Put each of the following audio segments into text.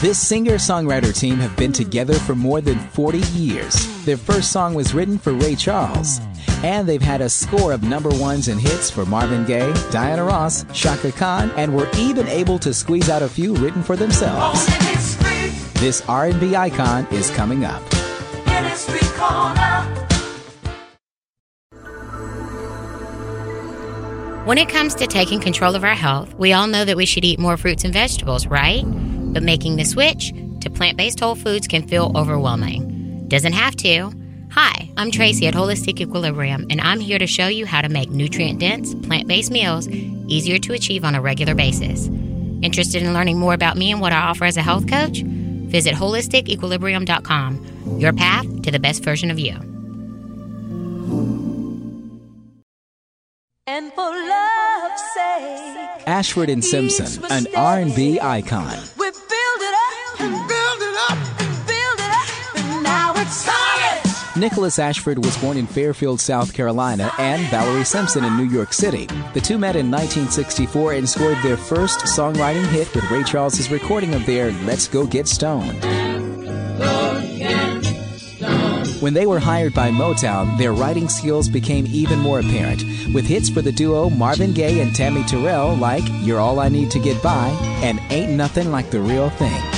This singer songwriter team have been together for more than 40 years. Their first song was written for Ray Charles. And they've had a score of number ones and hits for Marvin Gaye, Diana Ross, Chaka Khan, and were even able to squeeze out a few written for themselves. This R&B icon is coming up. When it comes to taking control of our health, we all know that we should eat more fruits and vegetables, right? But making the switch to plant based whole foods can feel overwhelming. Doesn't have to. Hi, I'm Tracy at Holistic Equilibrium, and I'm here to show you how to make nutrient dense, plant based meals easier to achieve on a regular basis. Interested in learning more about me and what I offer as a health coach? Visit holisticequilibrium.com, your path to the best version of you. And for love's sake, Ashford and Simpson, an R&B icon. Nicholas Ashford was born in Fairfield, South Carolina, and Valerie Simpson in New York City. The two met in 1964 and scored their first songwriting hit with Ray Charles's recording of their Let's Go Get Stoned. When they were hired by Motown, their writing skills became even more apparent, with hits for the duo Marvin Gaye and Tammy Terrell like You're All I Need to Get By and Ain't Nothing Like the Real Thing.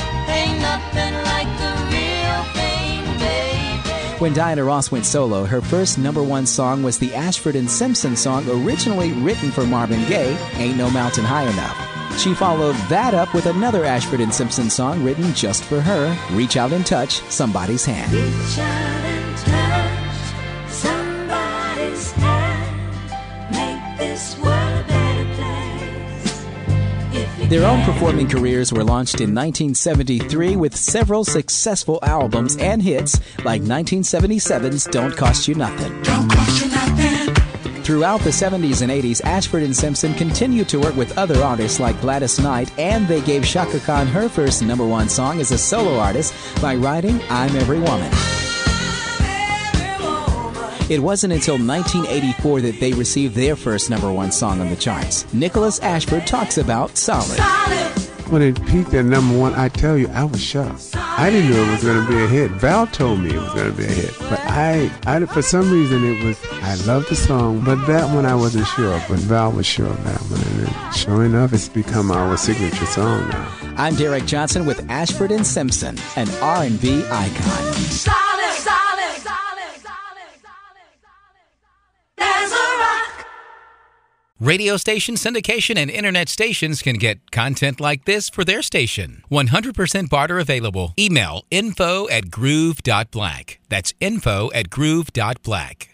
When Diana Ross went solo, her first number one song was the Ashford and Simpson song originally written for Marvin Gaye, Ain't No Mountain High Enough. She followed that up with another Ashford and Simpson song written just for her, Reach Out and Touch Somebody's Hand. Reach out and touch somebody's hand. Their own performing careers were launched in 1973 with several successful albums and hits like 1977's Don't Cost You Nothing. Throughout the 70s and 80s, Ashford and Simpson continued to work with other artists like Gladys Knight, and they gave Chaka Khan her first number one song as a solo artist by writing I'm Every Woman. It wasn't until 1984 that they received their first number one song on the charts. Nicholas Ashford talks about Solid. When it peaked at number one, I tell you, I was shocked. I didn't know it was going to be a hit. Val told me it was going to be a hit, but I, I, for some reason, it was. I loved the song, but that one I wasn't sure. of, But Val was sure of that one, and it, sure enough, it's become our signature song now. I'm Derek Johnson with Ashford and Simpson, an R&B icon. Radio station syndication and internet stations can get content like this for their station. 100% barter available. Email info at groove.black. That's info at groove.black.